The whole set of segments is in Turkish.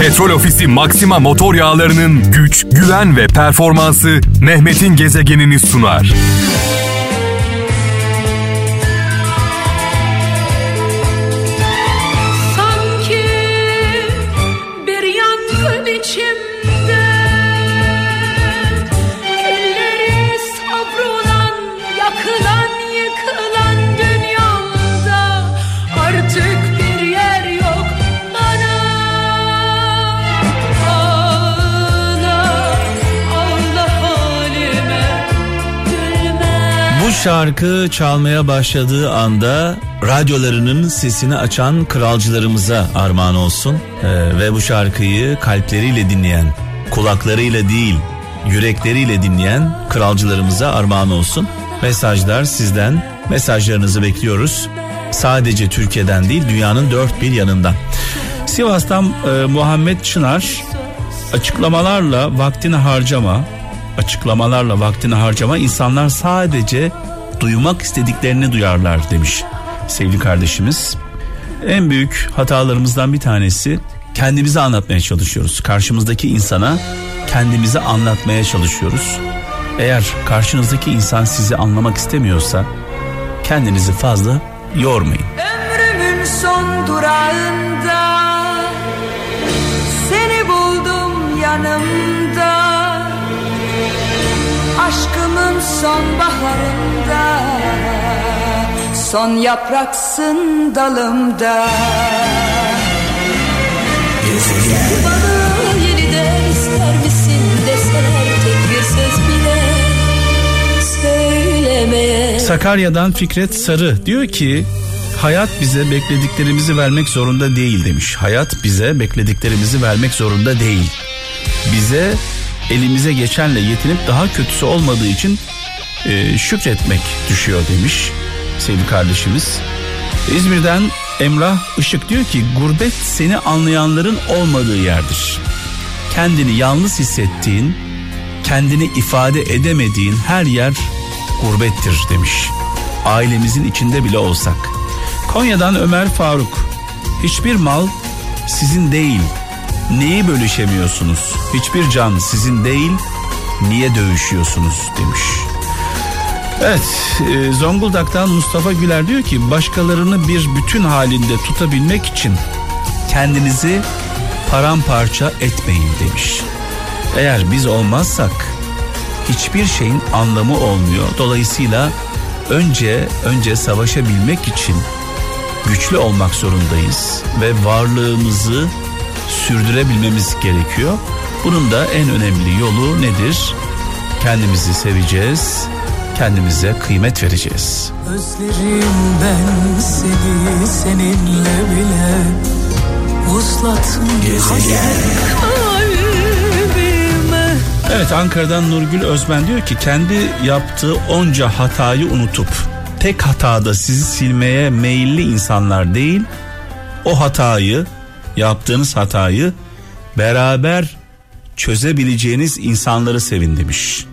Petrol Ofisi Maxima motor yağlarının güç, güven ve performansı Mehmet'in gezegenini sunar. Sanki bir yangın içimde şarkı çalmaya başladığı anda radyolarının sesini açan kralcılarımıza armağan olsun. Ee, ve bu şarkıyı kalpleriyle dinleyen, kulaklarıyla değil, yürekleriyle dinleyen kralcılarımıza armağan olsun. Mesajlar sizden, mesajlarınızı bekliyoruz. Sadece Türkiye'den değil, dünyanın dört bir yanından. Sivas'tan e, Muhammed Çınar açıklamalarla vaktini harcama, açıklamalarla vaktini harcama insanlar sadece duymak istediklerini duyarlar demiş sevgili kardeşimiz. En büyük hatalarımızdan bir tanesi kendimizi anlatmaya çalışıyoruz. Karşımızdaki insana kendimizi anlatmaya çalışıyoruz. Eğer karşınızdaki insan sizi anlamak istemiyorsa kendinizi fazla yormayın. Ömrümün son durağında Seni buldum yanımda Aşkımın son yapraksın dalımda Bana yeniden ister misin deseler tek bir söz bile Söylemeye Sakarya'dan Fikret Sarı diyor ki hayat bize beklediklerimizi vermek zorunda değil demiş. Hayat bize beklediklerimizi vermek zorunda değil. Bize elimize geçenle yetinip daha kötüsü olmadığı için e, şükretmek düşüyor demiş sevgili kardeşimiz. İzmir'den Emrah Işık diyor ki gurbet seni anlayanların olmadığı yerdir. Kendini yalnız hissettiğin, kendini ifade edemediğin her yer gurbettir demiş. Ailemizin içinde bile olsak. Konya'dan Ömer Faruk. Hiçbir mal sizin değil. Neyi bölüşemiyorsunuz? Hiçbir can sizin değil. Niye dövüşüyorsunuz demiş. Evet e, Zonguldak'tan Mustafa Güler diyor ki başkalarını bir bütün halinde tutabilmek için kendinizi paramparça etmeyin demiş. Eğer biz olmazsak hiçbir şeyin anlamı olmuyor. Dolayısıyla önce önce savaşabilmek için güçlü olmak zorundayız ve varlığımızı sürdürebilmemiz gerekiyor. Bunun da en önemli yolu nedir? Kendimizi seveceğiz, kendimize kıymet vereceğiz. Özlerim ben seni seninle bile Uzlattım kalbime Evet Ankara'dan Nurgül Özben diyor ki kendi yaptığı onca hatayı unutup tek hatada sizi silmeye meyilli insanlar değil o hatayı yaptığınız hatayı beraber çözebileceğiniz insanları sevin demiş.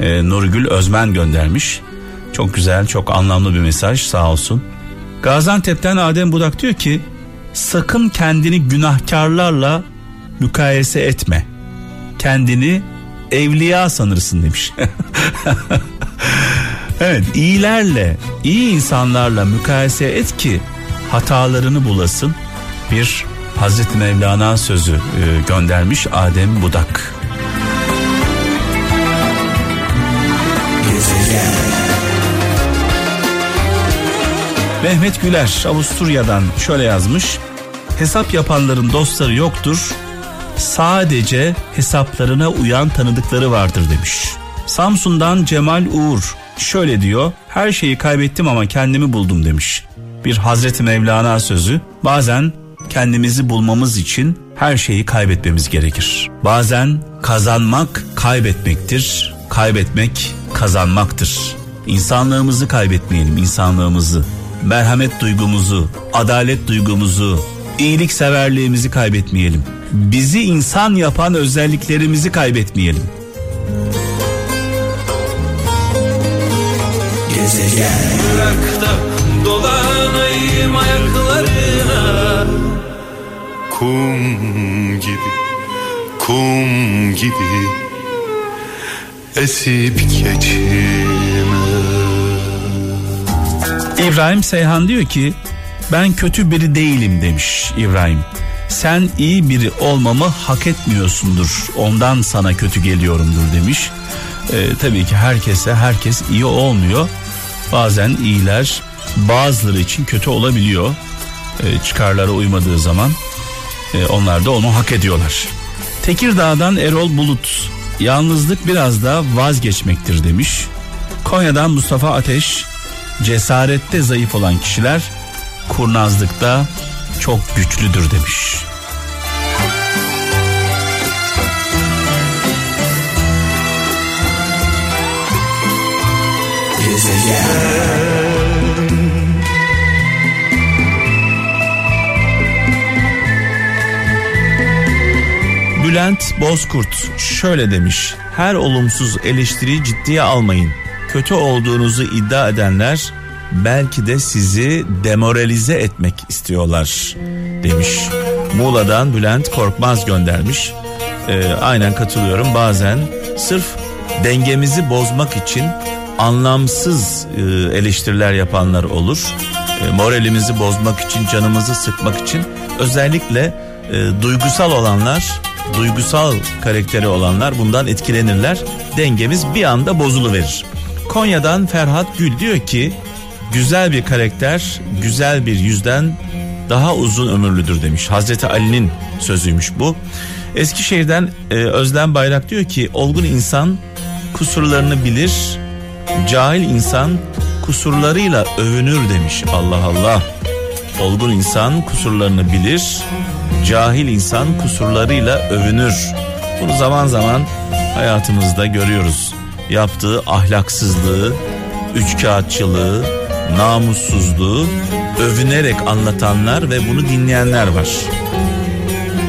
Ee, Nurgül Özmen göndermiş. Çok güzel çok anlamlı bir mesaj sağ olsun. Gaziantep'ten Adem Budak diyor ki sakın kendini günahkarlarla mukayese etme. Kendini evliya sanırsın demiş. evet iyilerle iyi insanlarla mukayese et ki hatalarını bulasın. Bir Hazreti Mevlana sözü e, göndermiş Adem Budak. Mehmet Güler Avusturya'dan şöyle yazmış. Hesap yapanların dostları yoktur. Sadece hesaplarına uyan tanıdıkları vardır demiş. Samsun'dan Cemal Uğur şöyle diyor. Her şeyi kaybettim ama kendimi buldum demiş. Bir Hazreti Mevlana sözü. Bazen kendimizi bulmamız için her şeyi kaybetmemiz gerekir. Bazen kazanmak kaybetmektir. Kaybetmek kazanmaktır. İnsanlığımızı kaybetmeyelim, insanlığımızı. Merhamet duygumuzu, adalet duygumuzu, iyilikseverliğimizi kaybetmeyelim. Bizi insan yapan özelliklerimizi kaybetmeyelim. Dolanayım ayaklarına kum gibi kum gibi esip geçime İbrahim Seyhan diyor ki ben kötü biri değilim demiş İbrahim. Sen iyi biri olmamı hak etmiyorsundur. Ondan sana kötü geliyorumdur demiş. Ee, tabii ki herkese herkes iyi olmuyor. Bazen iyiler bazıları için kötü olabiliyor. Ee, çıkarlara uymadığı zaman e, onlar da onu hak ediyorlar. Tekirdağ'dan Erol Bulut yalnızlık biraz da vazgeçmektir demiş. Konya'dan Mustafa Ateş cesarette zayıf olan kişiler kurnazlıkta çok güçlüdür demiş. Bülent Bozkurt şöyle demiş. Her olumsuz eleştiriyi ciddiye almayın. Kötü olduğunuzu iddia edenler belki de sizi demoralize etmek istiyorlar demiş. Muğla'dan Bülent Korkmaz göndermiş. Ee, aynen katılıyorum bazen sırf dengemizi bozmak için anlamsız e, eleştiriler yapanlar olur. E, moralimizi bozmak için, canımızı sıkmak için özellikle e, duygusal olanlar, duygusal karakteri olanlar bundan etkilenirler. Dengemiz bir anda bozuluverir. Konya'dan Ferhat Gül diyor ki güzel bir karakter güzel bir yüzden daha uzun ömürlüdür demiş. Hazreti Ali'nin sözüymüş bu. Eskişehir'den e, Özlem Bayrak diyor ki olgun insan kusurlarını bilir, cahil insan kusurlarıyla övünür demiş. Allah Allah. Olgun insan kusurlarını bilir, cahil insan kusurlarıyla övünür. Bunu zaman zaman hayatımızda görüyoruz. Yaptığı ahlaksızlığı, üçkağıtçılığı, namussuzluğu övünerek anlatanlar ve bunu dinleyenler var.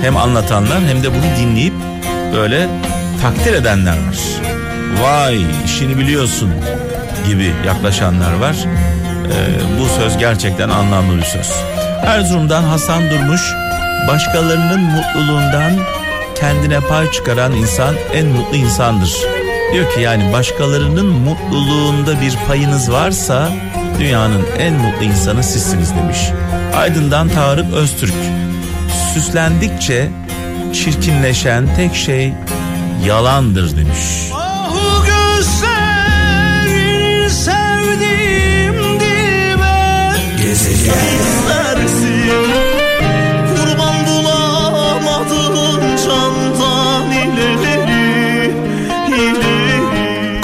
Hem anlatanlar hem de bunu dinleyip böyle takdir edenler var. Vay işini biliyorsun gibi yaklaşanlar var. Ee, bu söz gerçekten anlamlı bir söz. Erzurum'dan Hasan Durmuş başkalarının mutluluğundan kendine pay çıkaran insan en mutlu insandır. Diyor ki yani başkalarının mutluluğunda bir payınız varsa dünyanın en mutlu insanı sizsiniz demiş. Aydın'dan Tarık Öztürk süslendikçe çirkinleşen tek şey yalandır demiş.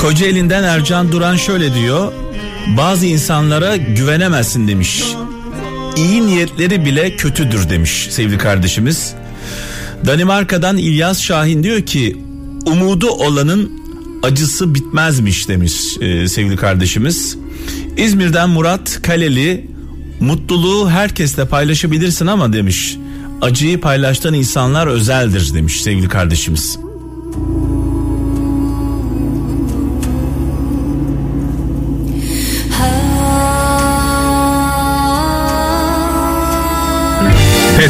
Kocaeli'nden Ercan Duran şöyle diyor. Bazı insanlara güvenemezsin demiş. İyi niyetleri bile kötüdür demiş sevgili kardeşimiz. Danimarka'dan İlyas Şahin diyor ki umudu olanın acısı bitmezmiş demiş e, sevgili kardeşimiz. İzmir'den Murat Kaleli mutluluğu herkesle paylaşabilirsin ama demiş. Acıyı paylaştan insanlar özeldir demiş sevgili kardeşimiz.